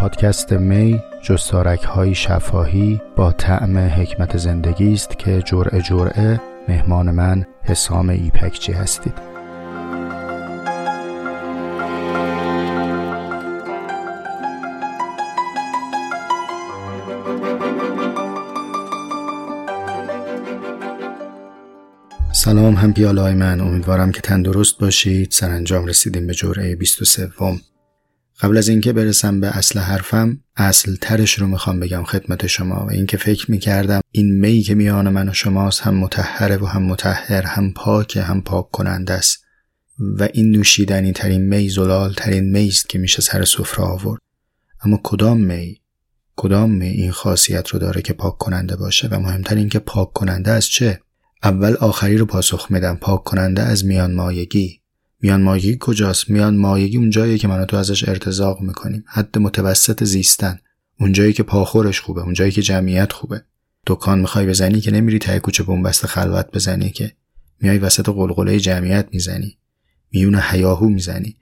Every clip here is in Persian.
پادکست می جستارک های شفاهی با طعم حکمت زندگی است که جرعه جرعه مهمان من حسام ایپکچی هستید. سلام هم پیالای من. امیدوارم که تندرست باشید. سرانجام رسیدیم به جرعه 23 قبل از اینکه برسم به اصل حرفم اصل ترش رو می‌خوام بگم خدمت شما و اینکه فکر می‌کردم این می که میان من و شماست هم متحره و هم متحر هم پاک هم پاک کننده است و این نوشیدنی ترین می زلال ترین می است که میشه سر سفره آورد. اما کدام می کدام می این خاصیت رو داره که پاک کننده باشه و مهمتر این که پاک کننده از چه؟ اول آخری رو پاسخ میدم. پاک کننده از میان مایگی میان مایگی کجاست؟ میان مایگی اونجاییه که منو تو ازش ارتزاق می‌کنیم. حد متوسط زیستن. اونجایی که پاخورش خوبه اونجایی که جمعیت خوبه. دکان می‌خوای بزنی که نمیری ته کوچه بنبست خلوت بزنی که. میای وسط قلقله جمعیت می‌زنی. میون حیاهو می‌زنی.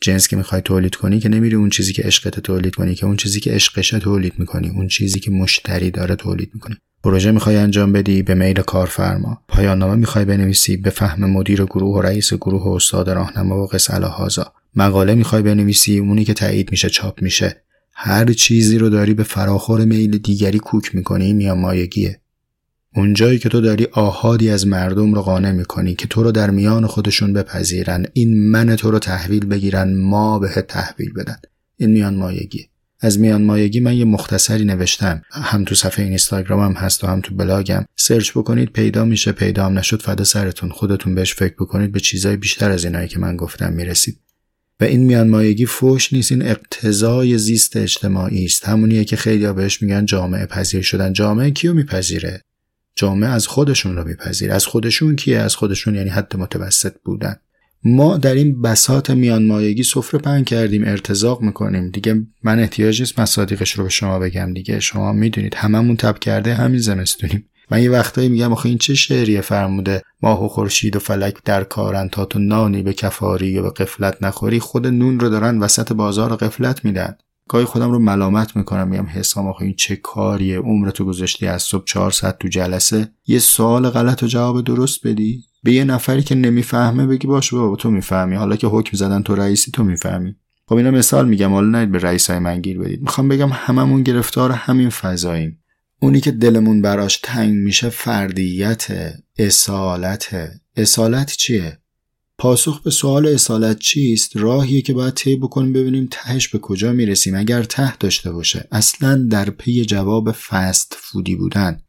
جنس که می‌خوای تولید کنی که نمیری اون چیزی که عشقت تولید کنی که اون چیزی که عشقشه تولید می‌کنی. اون چیزی که مشتری داره تولید می‌کنی. پروژه می‌خوای انجام بدی به میل کارفرما. پایان نامه می‌خوای بنویسی به فهم مدیر گروه و رئیس گروه و استاد راهنما و قصه هازا مقاله می‌خوای بنویسی اونی که تایید میشه چاپ میشه. هر چیزی رو داری به فراخور میل دیگری کوک می‌کنی میان مایگیه اونجایی که تو داری آهادی از مردم رو قانع می‌کنی که تو رو در میان خودشون بپذیرن این من تو رو تحویل بگیرن ما به تحویل بدن. این میان مایگیه از میان مایگی من یه مختصری نوشتم. هم تو صفحه اینستاگرامم هست و هم تو بلاگم. سرچ بکنید پیدا میشه پیدا هم نشد فدا سرتون خودتون بهش فکر بکنید. به چیزای بیشتر از اینایی که من گفتم می‌رسید. و این میان مایگی فوش نیست این اقتضای زیست اجتماعی است. همونیه که خیلی بهش میگن جامعه پذیر شدن. جامعه کیو میپذیره؟ جامعه از خودشون رو میپذیره. از خودشون کیه؟ از خودشون یعنی حد متوسط بودن. ما در این بسات میان مایگی سفره پهن کردیم ارتزاق می‌کنیم. دیگه من احتیاج نیست مصادیقش رو به شما بگم دیگه. شما می‌دونید هممون تب کرده همین زمستونیم. من یه وقتایی میگم آخه این چه شعریه فرموده؟ ماه و خورشید و فلک در کارن تا تو نانی به کفاری و به قفلت نخوری. خود نون رو دارن وسط بازار قفلت میدن. گاهی خودم رو ملامت می‌کنم میگم حسام آخه این چه کاریه؟ عمرتو گذاشتی از صبح 400 تا جلسه؟ یه سوال غلط و جواب درست بدی؟ به یه نفری که نمی‌فهمه بگی باشه بابا تو می‌فهمی. حالا که حکم زدن تو رئیسی تو می‌فهمی. خب اینا مثال میگم. حالا نرید به رئیس های من گیر بدید می‌خوام بگم هممون گرفتار همین فضاییم. اونی که دلمون براش تنگ میشه فردیت اصالت. اصالت چیه؟ پاسخ به سوال اصالت چیست؟ راهیه که باید طی بکنیم ببینیم تهش به کجا می‌رسیم. اگر ته داشته باشه اصلا در پی جواب فست فودی بودن.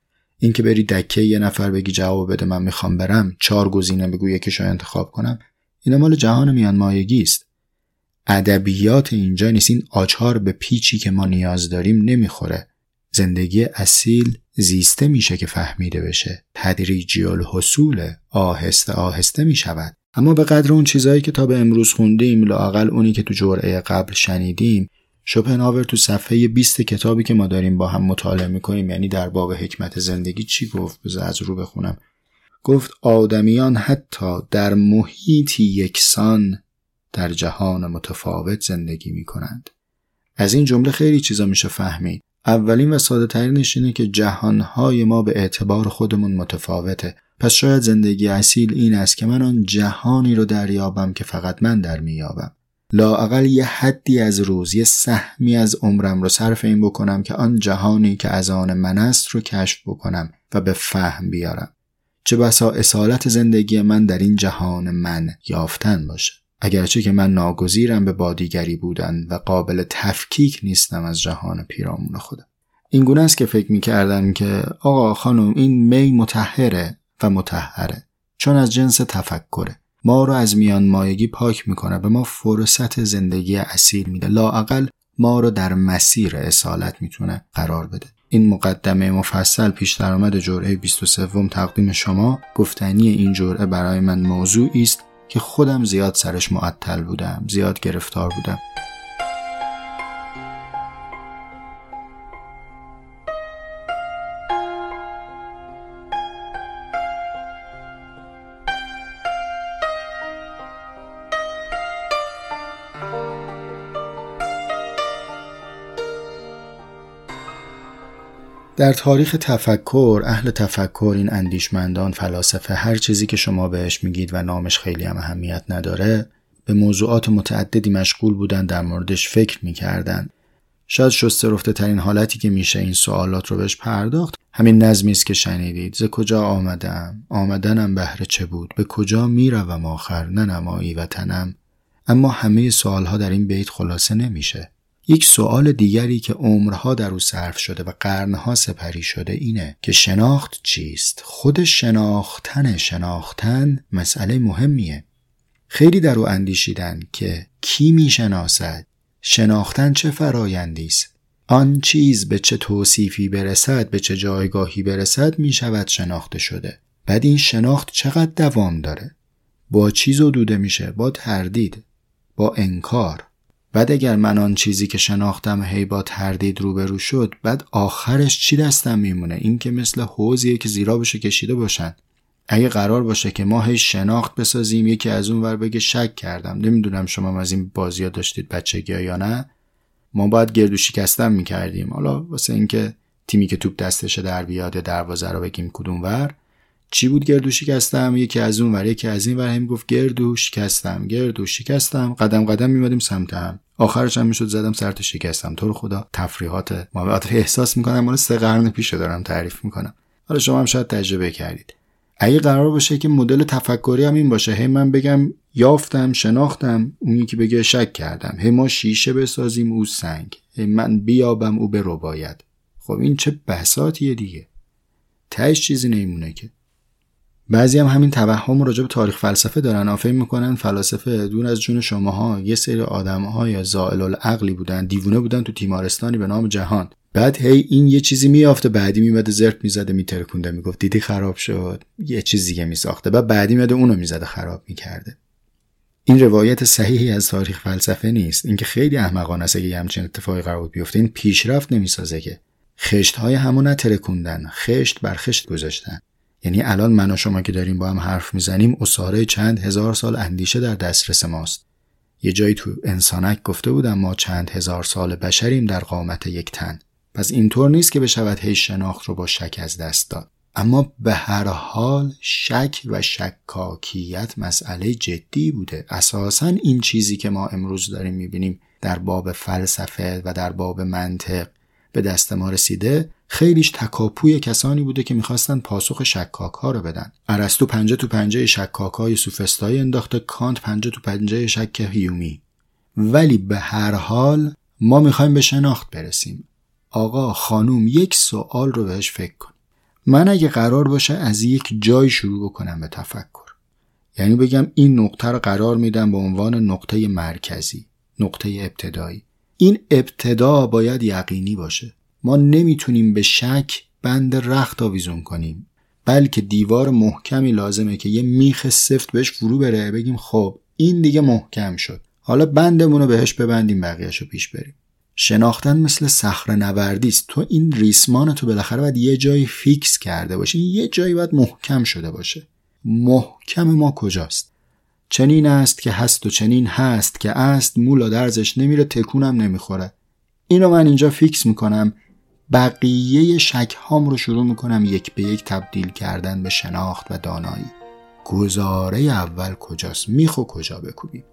اینکه بری دکه یه نفر بگی جواب بده من می‌خوام برم چهار گزینه بگو یکیشو انتخاب کنم. اینا مال جهان میان مایگی است. ادبیات اینجا نیست. این آچار به پیچی که ما نیاز داریم نمی‌خوره. زندگی اصیل زیسته میشه که فهمیده بشه. تدریجی الحصول آهسته آهسته می‌شود. اما به قدر اون چیزهایی که تا به امروز خوندیم لاقل اونی که تو جرعه قبل شنیدیم شوپنهاور تو صفحه 20 کتابی که ما داریم با هم مطالعه می‌کنیم یعنی در باب حکمت زندگی چی گفت؟ بذار از رو بخونم. گفت آدمیان حتی در محیطی یکسان در جهان متفاوت زندگی می‌کنند. از این جمله خیلی چیزا میشه فهمید. اولین و ساده ترینش اینه که جهانهای ما به اعتبار خودمون متفاوته. پس شاید زندگی اصیل این است که من آن جهانی رو دریابم که فقط من در میابم لااقل یه حدی از روز یه سهمی از عمرم رو صرف این بکنم که آن جهانی که از آن من است رو کشف بکنم و به فهم بیارم. چه بسا اصالت زندگی من در این جهان من یافتن باشه. اگرچه که من ناگزیرم به بادیگری بودن و قابل تفکیک نیستم از جهان پیرامون خودم. این گونه است که فکر می کردم که آقا خانم این می متحره و متحره چون از جنس تفکره. ما رو از میان مایگی پاک می‌کنه به ما فرصت زندگی اصیل میده. لااقل ما رو در مسیر اصالت می‌تونه قرار بده. این مقدمه مفصل پیش درآمد جرعه 23 تقدیم شما گفتنی این جرعه برای من موضوعی است که خودم زیاد سرش معطل بودم زیاد گرفتار بودم. در تاریخ تفکر اهل تفکر این اندیشمندان فلاسفه هر چیزی که شما بهش میگید و نامش خیلی هم اهمیت نداره به موضوعات متعددی مشغول بودن در موردش فکر می‌کردن. شاید شسته رفته ترین حالتی که میشه این سوالات رو بهش پرداخت همین نظمی است که شنیدید. ز کجا آمدم؟ آمدنم بهره چه بود؟ به کجا می‌روم آخر؟ ننمایی و تنم اما همه سوالها در این بیت خلاصه نمیشه. یک سوال دیگری که عمرها در او صرف شده و قرنها سپری شده اینه که شناخت چیست؟ خود شناختن شناختن مسئله مهمیه. خیلی در او اندیشیدن که کی می‌شناسد؟ شناختن چه فرایندی است؟ آن چیز به چه توصیفی برسد به چه جایگاهی برسد می شود شناخته شده. بعد این شناخت چقدر دوام داره؟ با چیز دوده میشه با تردید با انکار. بعد اگر من آن چیزی که شناختم هی با تردید روبرو شد بعد آخرش چی دستم میمونه؟ این که مثل حوزیه که زیرا بشه کشیده باشن. اگه قرار باشه که ما هی شناخت بسازیم یکی از اون ور بگه شک کردم. نمی‌دونم شما از این بازی ها داشتید بچگی یا نه. ما باید گردو شکستن می‌کردیم. حالا واسه اینکه تیمی که توپ دستشه در بیاد دروازه رو بگیم کدوم ور. چی بود گردو شکستم؟ یکی از اون ور یکی از این ور. هم گفت گردو شکستم گردو شکستم. قدم قدم میمادیم سمت هم آخرش هم می‌شد زدم سرت شکستم. تو رو خدا. تفریحات ما. احساس می‌کنم مال سه قرن پیش دارم تعریف می‌کنم. حالا شما هم شاید تجربه کردید. اگه قرار باشه که مدل تفکری هم این باشه هی من بگم یافتم شناختم اون که بگه شک کردم. هی ما شیشه بسازیم او سنگ. هی من بیابم او به باید خب این چه بحثاتیه دیگه؟ تهش چیزی نمیمونه که. بعضی هم همین توهم راجع به تاریخ فلسفه دارن. آفیم می‌کنن فلاسفه دون از جون شماها یه سری های زائل العقلی بودن دیوونه بودن تو تیمارستانی به نام جهان. بعد هی این یه چیزی میافته بعدی میمده زرت می‌زده میترکونده می‌گفت دیدی خراب شد. یه چیز دیگه میساخته. بعد بعدی میاده اونو می‌زده خراب می‌کرده. این روایت صحیحی از تاریخ فلسفه نیست. اینکه خیلی احمقانه است اگه همچین اتفاقی قرار بیفته. این پیشرفت نمی‌سازه که خشت های همو نترکوندن خشت بر خشت گذاشتن. یعنی الان من و شما که داریم با هم حرف می‌زنیم اصاره چند هزار سال اندیشه در دسترس ماست. یه جایی تو انسانک گفته بودم ما چند هزار سال بشریم در قامت یک تن. پس اینطور نیست که بشود هی شناخت رو با شک از دست داد. اما به هر حال شک و شکاکیت مسئله جدی بوده. اساسا این چیزی که ما امروز داریم می‌بینیم در باب فلسفه و در باب منطق به دست ما رسیده خیلیش تکاپوی کسانی بوده که می‌خواستن پاسخ شکاک ها رو بدن. ارسطو پنجه تو پنجه شکاک های سوفستایی انداخته کانت پنجه تو پنجه شک هیومی. ولی به هر حال ما می‌خوایم به شناخت برسیم. آقا خانوم یک سوال رو بهش فکر کن. من اگه قرار باشه از یک جای شروع بکنم به تفکر. یعنی بگم این نقطه رو قرار میدم به عنوان نقطه مرکزی نقطه ابتدایی. این ابتدا باید یقینی باشه. ما نمی‌تونیم به شک بند رخت آویزون کنیم بلکه دیوار محکمی لازمه که یه میخ سفت بهش فرو بره بگیم خب این دیگه محکم شد. حالا بندمون رو بهش ببندیم بقیهش رو پیش بریم. شناختن مثل صخره نوردی است. تو این ریسمان تو بالاخره باید یه جایی فیکس کرده باشی. یه جایی باید محکم شده باشه. محکم ما کجاست؟ چنین است که هست و چنین هست که است. مولا درزش نمیره تکونم نمی‌خوره. اینو من اینجا فیکس می‌کنم. بقیه شک هام رو شروع می‌کنم یک به یک تبدیل کردن به شناخت و دانایی. گزاره اول کجاست؟ میخو کجا بکوبیم؟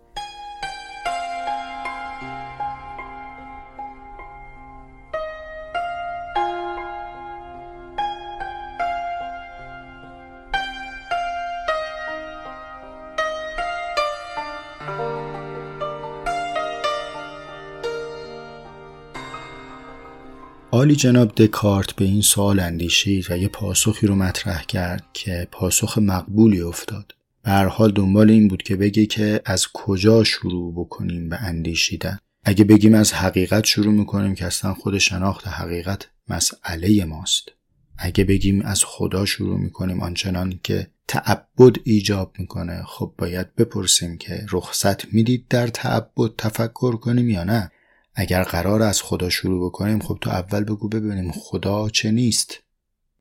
عالی جناب دکارت به این سوال اندیشید و یه پاسخی رو مطرح کرد که پاسخ مقبولی افتاد. به حال دنبال این بود که بگه که از کجا شروع بکنیم به اندیشیدن. اگه بگیم از حقیقت شروع می‌کنیم که اصلا خود شناخت حقیقت مسئله ماست. اگه بگیم از خدا شروع می‌کنیم آنچنان که تعبد ایجاب می‌کنه خب باید بپرسیم که رخصت می‌دید در تعبد تفکر کنیم یا نه اگر قرار از خدا شروع بکنیم خب تو اول بگو ببینیم خدا چه نیست.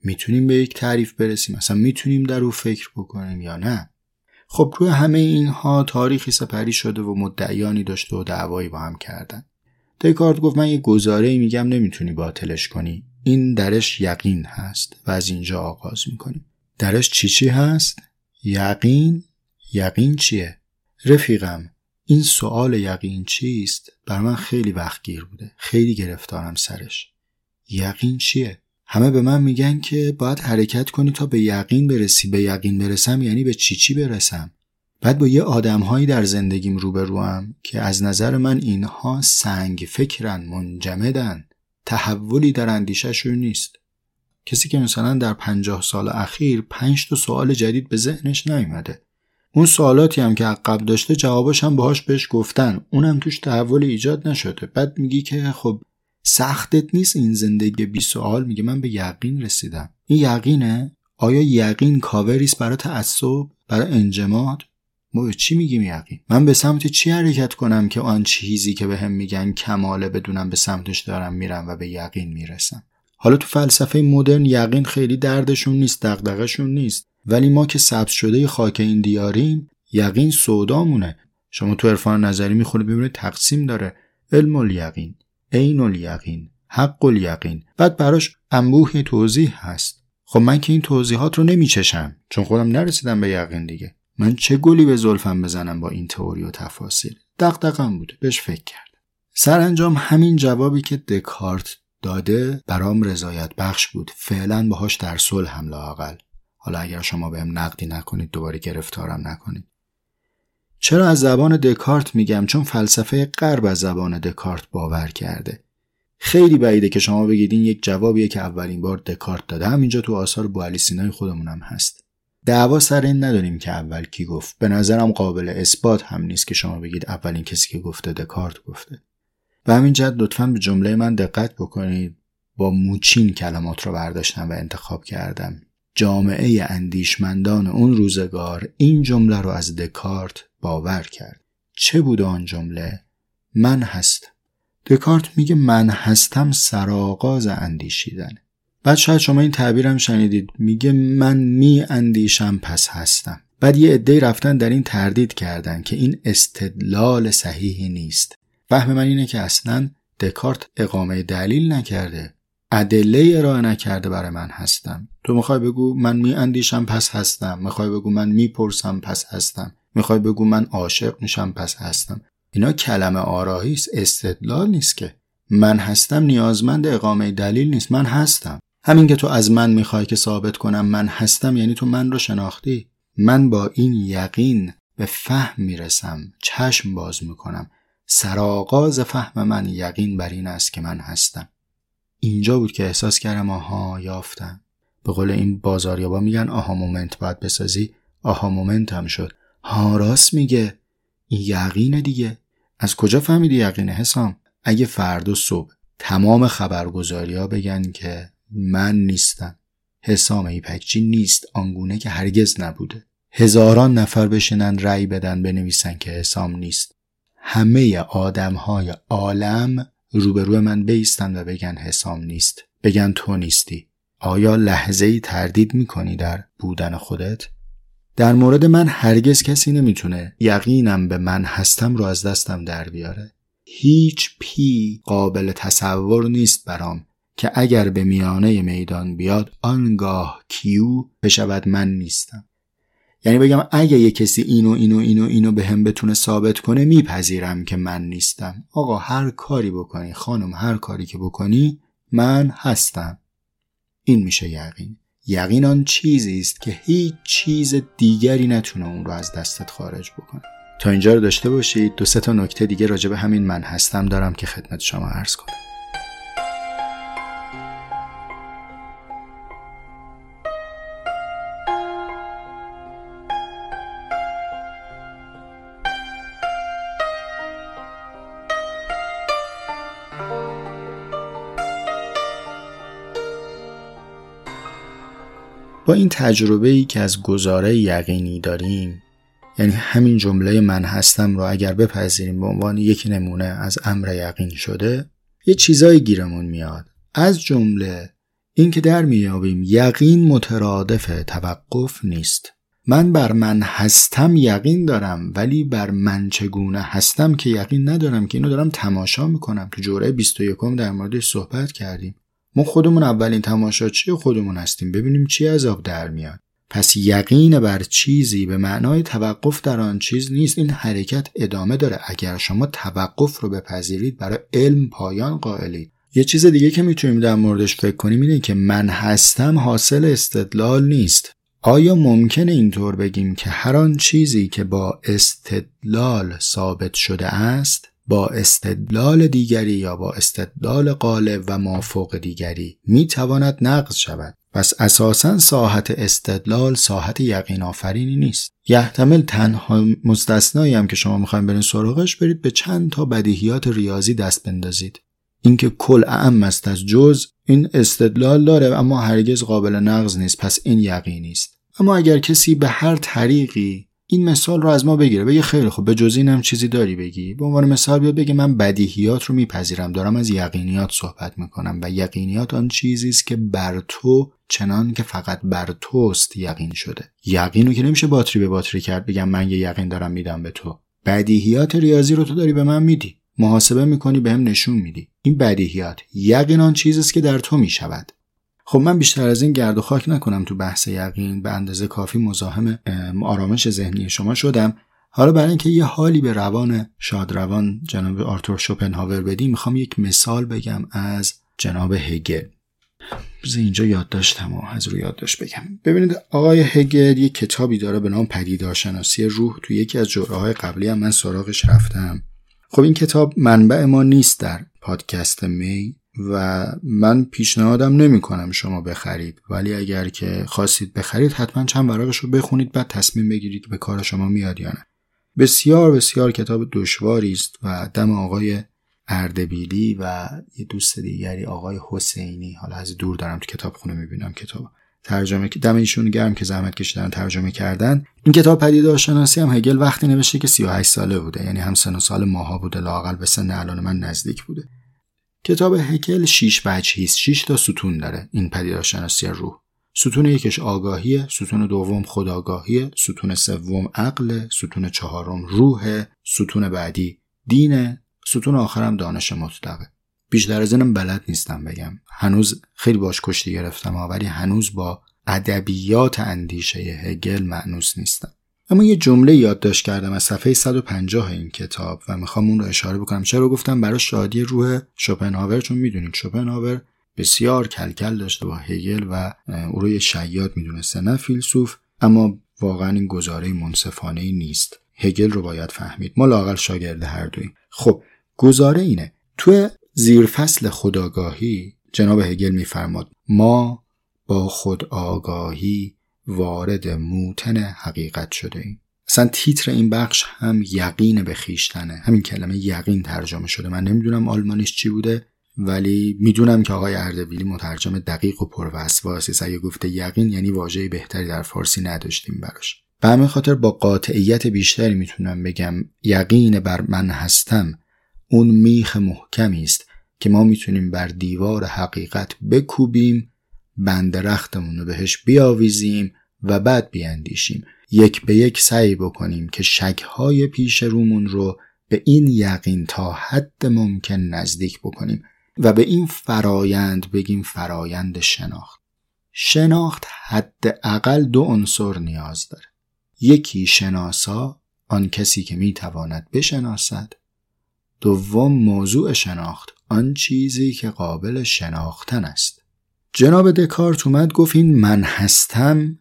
می‌تونیم به یک تعریف برسیم؟ اصلا می‌تونیم در او فکر بکنیم یا نه؟ خب روی همه اینها تاریخی سپری شده و مدعیانی داشته و دعوایی با هم کردن. دکارت گفت من یه گزاره میگم نمی‌تونی باطلش کنی. این درش یقین هست و از اینجا آغاز می‌کنیم. درش چی چی هست؟ یقین؟ یقین چیه؟ رفیقم این سوال یقین چیست؟ بر من خیلی وقت گیر بوده. خیلی گرفتارم سرش. یقین چیه؟ همه به من میگن که باید حرکت کنی تا به یقین برسی. به یقین برسم یعنی به چی چی برسم؟ بعد با یه آدمهایی در زندگیم روبروم که از نظر من اینها سنگ فکرن منجمدن. تحولی در اندیشهشون نیست. کسی که مثلا در پنجاه سال اخیر پنج تا سوال جدید به ذهنش نیومده. اون سوالاتی هم که عقب داشته جواباش هم باهاش بهش گفتن. اونم توش تحول ایجاد نشده. بعد میگی که خب سختت نیست این زندگی بی سوال؟ میگه من به یقین رسیدم. این یقینه؟ آیا یقین کاوریست برای تعصب؟ برای انجماد؟ ما به چی میگیم یقین؟ من به سمت چی حرکت کنم که آن چیزی که به هم میگن کماله بدونم به سمتش دارم میرم و به یقین می‌رسم؟ حالا تو فلسفه مدرن یقین خیلی دردشون نیست دغدغهشون نیست. ولی ما که سبز شده خاک این دیاریم یقین سودامونه. شما تو عرفان نظری می‌خورید ببینید تقسیم داره. علم الیقین عین الیقین حق الیقین. بعد براش انبوه توضیح هست. خب من که این توضیحات رو نمیچشم چون خودم نرسیدم به یقین دیگه. من چه گلی به زلفم بزنم با این تئوری و تفاصیل؟ دغدغم بوده بهش فکر کرد. سرانجام همین جوابی که دکارت داده برام رضایت بخش بود. فعلا باهاش در صلح هم لاقل حالا اگر شما بهم نقدی نکنید دوباره گرفتارم نکنید. چرا از زبان دکارت میگم؟ چون فلسفه غرب از زبان دکارت باور کرده. خیلی بعیده که شما بگید این یک جوابیه که اولین بار دکارت داده. همینجا تو آثار بوالی سینای خودمونم هست. دعوا سر این نداریم که اول کی گفت. به نظرم قابل اثبات هم نیست که شما بگید اولین کسی که گفته دکارت گفته. و همین جد لطفا به جمله من دقت بکنید. با موچین کلمات رو برداشتم و انتخاب کردم. جامعه اندیشمندان اون روزگار این جمله رو از دکارت باور کرد. چه بود آن جمله؟ من هست. دکارت میگه من هستم سرآغاز اندیشیدن. بعد شاید شما این تعبیرم شنیدید. میگه من می اندیشم پس هستم. بعد یه عده رفتن در این تردید کردن که این استدلال صحیحی نیست. فهم من اینه که اصلا دکارت اقامه دلیل نکرده. ادله ارائه نکرده برای من هستم. تو می‌خوای بگو من می اندیشم پس هستم. می‌خوای بگو من می‌پرسم پس هستم. می‌خوای بگو من عاشق میشم پس هستم. اینا کلمه آراهی است استدلال نیست که. من هستم نیازمند اقامه دلیل نیست. من هستم. همین که تو از من می‌خوای که ثابت کنم من هستم یعنی تو من رو شناختی. من با این یقین به فهم می‌رسم چشم باز می‌کنم. سرآغاز فهم من یقین بر این است که من هستم. اینجا بود که احساس کردم آها یافتم. به قول این بازاریابا میگن آها مومنت باید بسازی آها مومنت هم شد. ها راست میگه. این یقینه دیگه. از کجا فهمیدی یقینه حسام؟ اگه فردا صبح تمام خبرگزاری بگن که من نیستم. حسام ایپکچی نیست آنگونه که هرگز نبوده. هزاران نفر بشینن رأی بدن بنویسن که حسام نیست. همه آدم های عالم روبرو من بیستن و بگن حسام نیست. بگن تو نیستی. آیا لحظه ای تردید می‌کنی در بودن خودت؟ در مورد من هرگز کسی نمی‌تونه یقینم به من هستم رو از دستم در بیاره. هیچ پی قابل تصور نیست برام که اگر به میانه میدان بیاد آنگاه کیو بشود من نیستم. یعنی بگم اگه یه کسی اینو اینو اینو اینو به هم بتونه ثابت کنه میپذیرم که من نیستم. آقا هر کاری بکنی خانم هر کاری که بکنی من هستم. این میشه یقین. یقین آن چیزی است که هیچ چیز دیگری نتونه اون رو از دستت خارج بکنه. تا اینجا رو داشته باشید. دو سه تا نکته دیگه راجع به همین من هستم دارم که خدمت شما عرض کنم. با این تجربه ای که از گزاره یقینی داریم یعنی همین جمله من هستم رو اگر بپذیریم به عنوان یک نمونه از امر یقین شده یه چیزایی گیرمون میاد. از جمله اینکه در میابیم یقین مترادف توقف نیست. من بر من هستم یقین دارم ولی بر من چگونه هستم که یقین ندارم که اینو دارم تماشا می‌کنم. تو جوره 21 در موردش صحبت کردیم. ما خودمون اولین تماشاچی خودمون هستیم. ببینیم چی از آب در میاد. پس یقین بر چیزی به معنای توقف در آن چیز نیست. این حرکت ادامه داره. اگر شما توقف رو بپذیرید برای علم پایان قائلید. یه چیز دیگه که می‌تونیم در موردش فکر کنیم اینه که من هستم حاصل استدلال نیست. آیا ممکنه اینطور بگیم که هر آن چیزی که با استدلال ثابت شده است با استدلال دیگری یا با استدلال قالب و مافوق دیگری می‌تواند نقض شود. پس اساسا ساحت استدلال ساحت یقین آفرینی نیست. یحتمل تنها مستثنایی هم که شما می‌خوایم برین سراغش برید به چند تا بدیهیات ریاضی دست بندازید. اینکه کل اعم است از جز این استدلال داره اما هرگز قابل نقض نیست. پس این یقینی است. اما اگر کسی به هر طریقی این مثال رو از ما بگیره. بگه خیلی خوب به جز اینم چیزی داری بگی؟ به عنوان مثال بیاد بگه من بدیهیات رو میپذیرم. دارم از یقینیات صحبت می‌کنم و یقینیات آن چیزی است که بر تو چنان که فقط بر توست یقین شده. یقین رو که نمیشه باتری به باتری کرد بگم من یه یقین دارم میدم به تو. بدیهیات ریاضی رو تو داری به من میدی. محاسبه می‌کنی به نشون میدی. این بدیهیات یقین آن چیزی است که در تو می‌شود. خب من بیشتر از این گرد و خاک نکنم تو بحث یقین به اندازه کافی مزاحم آرامش ذهنی شما شدم. حالا برای اینکه یه حالی به روان شادروان جناب آرتور شوپنهاور بدیم می‌خوام یک مثال بگم از جناب هگل. بذار اینجا یادداشتم و از رو یادداشت بگم. ببینید آقای هگل یک کتابی داره به نام پدیدارشناسی روح. تو یکی از جرعه های قبلی هم من سراغش رفتم. خب این کتاب منبع ما نیست در پادکست می. و من پیشنهادم نمی کنم شما بخرید. ولی اگر که خواستید بخرید حتما چند ورقش رو بخونید بعد تصمیم بگیرید به کار شما میاد یا نه. بسیار بسیار کتاب دشواری است و دم آقای اردبیلی و یه دوست دیگری آقای حسینی. حالا از دور دارم تو کتاب خونه می‌بینم کتاب. ترجمه دم ایشون گرم که زحمت کشیدن ترجمه کردن. این کتاب پدیدارشناسی هم هگل وقتی نوشته که 38 ساله بوده. یعنی هم سن و سال ماها بوده لاقل به سن الان من نزدیک بوده. کتاب هکل 6 وجهی است. 6 تا ستون داره این پدیدارشناسی روح. ستون یکش آگاهیه ستون دوم خداگاهیه ستون سوم عقل ستون چهارم روح ستون بعدی دین ستون آخرم دانش مطلقه. بیشتر از اینم بلد نیستم بگم. هنوز خیلی باش کشتی گرفتم ولی هنوز با ادبیات اندیشه هگل معنوس نیستم. اما یه جمله یادداشت کردم از صفحه 150 این کتاب و می‌خوام اون رو اشاره بکنم. چرا گفتم؟ برای شادی روح شوپنهاور چون می‌دونید شوپنهاور بسیار کلکل داشته با هگل و او رو یه شیاد می‌دونسته نه فیلسوف اما واقعا این گزاره منصفانه ای نیست. هگل رو باید فهمید. ما لاقل شاگرد هر دویم خب گزاره اینه. تو زیرفصل خداگاهی جناب هگل میفرماد ما با خود آگاهی وارد موتن حقیقت شده ایم. اصلا تیتر این بخش هم یقین به خیشتنه. همین کلمه یقین ترجمه شده. من نمی‌دونم آلمانیش چی بوده ولی می‌دونم که آقای اردبیلی مترجم دقیق و پروسواسی اگه گفته یقین یعنی واژه بهتری در فارسی نداشتیم براش. به همین خاطر با قاطعیت بیشتری می‌تونم بگم یقین بر من هستم اون میخ محکمی است که ما می‌تونیم بر دیوار حقیقت بکوبیم بند رختمون رو بهش بیاویزیم و بعد بیاندیشیم یک به یک سعی بکنیم که شکهای پیش رومون رو به این یقین تا حد ممکن نزدیک بکنیم و به این فرایند بگیم فرایند شناخت. شناخت حداقل دو عنصر نیاز داره. یکی شناسا آن کسی که می‌تواند بشناسد. دوم موضوع شناخت آن چیزی که قابل شناختن است. جناب دکارت اومد گفت این من هستم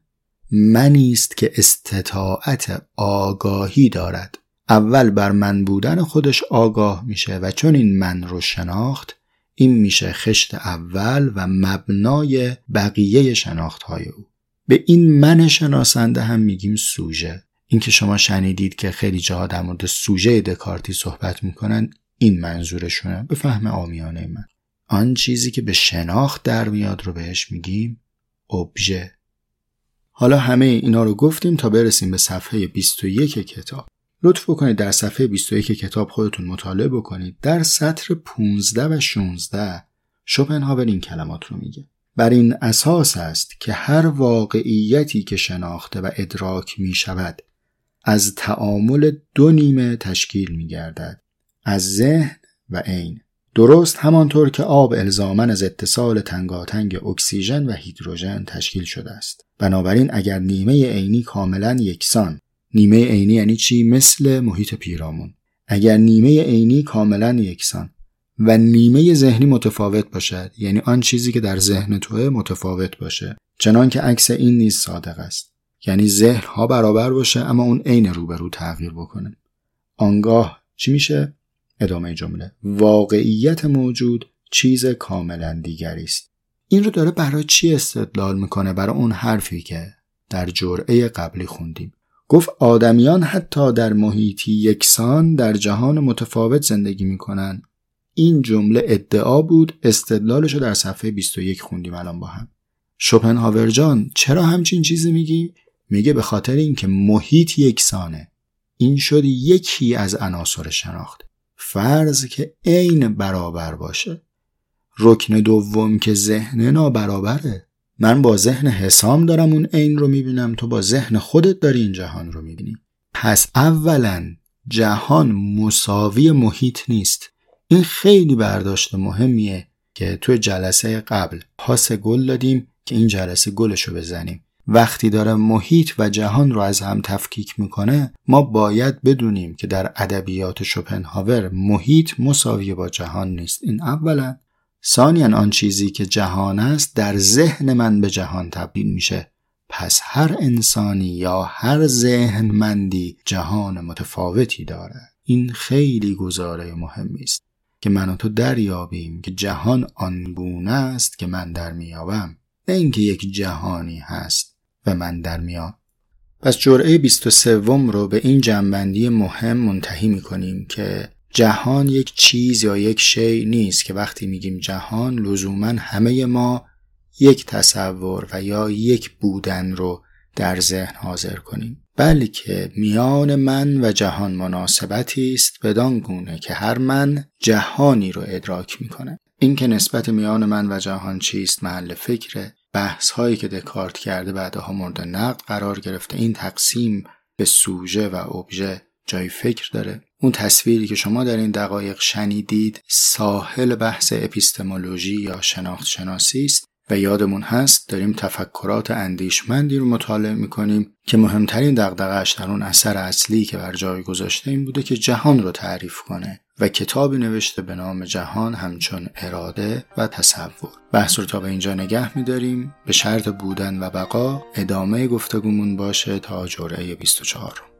منی است که استطاعت آگاهی دارد. اول بر من بودن خودش آگاه میشه و چون این من رو شناخت این میشه خشت اول و مبنای بقیه شناخت های او. به این من شناسنده هم میگیم سوژه. اینکه شما شنیدید که خیلی جاها در مورد سوژه دکارتی صحبت می‌کنن این منظورشونه. به فهم آمیانه من. آن چیزی که به شناخت در میاد رو بهش میگیم ابژه حالا همه اینا رو گفتیم تا برسیم به صفحه 21 کتاب. لطف بکنید در صفحه 21 کتاب خودتون مطالعه بکنید. در سطر 15 و 16 شوپنهاور این کلمات رو میگه. بر این اساس است که هر واقعیتی که شناخته و ادراک می شود از تعامل دو نیمه تشکیل می گردد از ذهن و عین. درست همانطور که آب الزامن از اتصال تنگاتنگ اکسیژن و هیدروژن تشکیل شده است. بنابراین اگر نیمه عینی کاملا یکسان نیمه عینی یعنی چی؟ مثل محیط پیرامون. اگر نیمه عینی کاملا یکسان و نیمه ذهنی متفاوت باشد یعنی آن چیزی که در ذهن توه متفاوت باشه چنان که عکس این نیز صادق است. یعنی ذهن ها برابر باشه اما اون عین روبرو تغییر بکنه. آنگاه چی میشه؟ ادامه جمله. واقعیت موجود چیز کاملا دیگری است. این رو داره برای چی استدلال می‌کنه؟ برای اون حرفی که در جرعه قبلی خوندیم. گفت آدمیان حتی در محیطی یکسان در جهان متفاوت زندگی می‌کنن این جمله ادعا بود استدلالش رو در صفحه 21 خوندیم الان با هم. شوپنهاور جان چرا همچین چیزی میگی؟ میگه به خاطر اینکه محیط یکسانه. این شد یکی از عناصر شناخت. فرض که عین برابر باشه. رکن دوم که ذهن نابرابره. من با ذهن حسام دارم اون عین رو می‌بینم تو با ذهن خودت داری این جهان رو می‌بینی. پس اولا جهان مساوی محیط نیست. این خیلی برداشت مهمیه که تو جلسه قبل پاس گل دادیم که این جلسه گلش رو بزنیم. وقتی داره محیط و جهان رو از هم تفکیک می‌کنه ما باید بدونیم که در ادبیات شوپنهاور محیط مساوی با جهان نیست. این اولا. ثانیا آن چیزی که جهان است در ذهن من به جهان تبدیل میشه. پس هر انسانی یا هر ذهنمندی جهان متفاوتی داره. این خیلی گزاره مهمی است که من و تو دریابیم که جهان آنگونه است که من در میابم نه اینکه یک جهانی هست. و من در میام پس جرعه 23 رو به این جنبندی مهم منتهی می کنیم که جهان یک چیز یا یک شی نیست که وقتی میگیم جهان لزوما همه ما یک تصور و یا یک بودن رو در ذهن حاضر کنیم. بلکه میان من و جهان مناسبتی است بدان گونه که هر من جهانی رو ادراک می‌کنه. این که نسبت میان من و جهان چیست محل فکره. بحث هایی که دکارت کرده بعدها مورد نقد قرار گرفته. این تقسیم به سوژه و ابژه جای فکر داره. اون تصویری که شما در این دقایق شنیدید ساحل بحث اپیستمولوژی یا شناخت شناسی است و یادمون هست داریم تفکرات اندیشمندی رو مطالعه می‌کنیم که مهمترین دقدقهش در اون اثر اصلی که بر جای گذاشته این بوده که جهان رو تعریف کنه. و کتابی نوشته به نام جهان همچون اراده و تصور. بحث رو تا به اینجا نگه میداریم. به شرط بودن و بقا ادامه گفتگومون باشه تا جرعه 24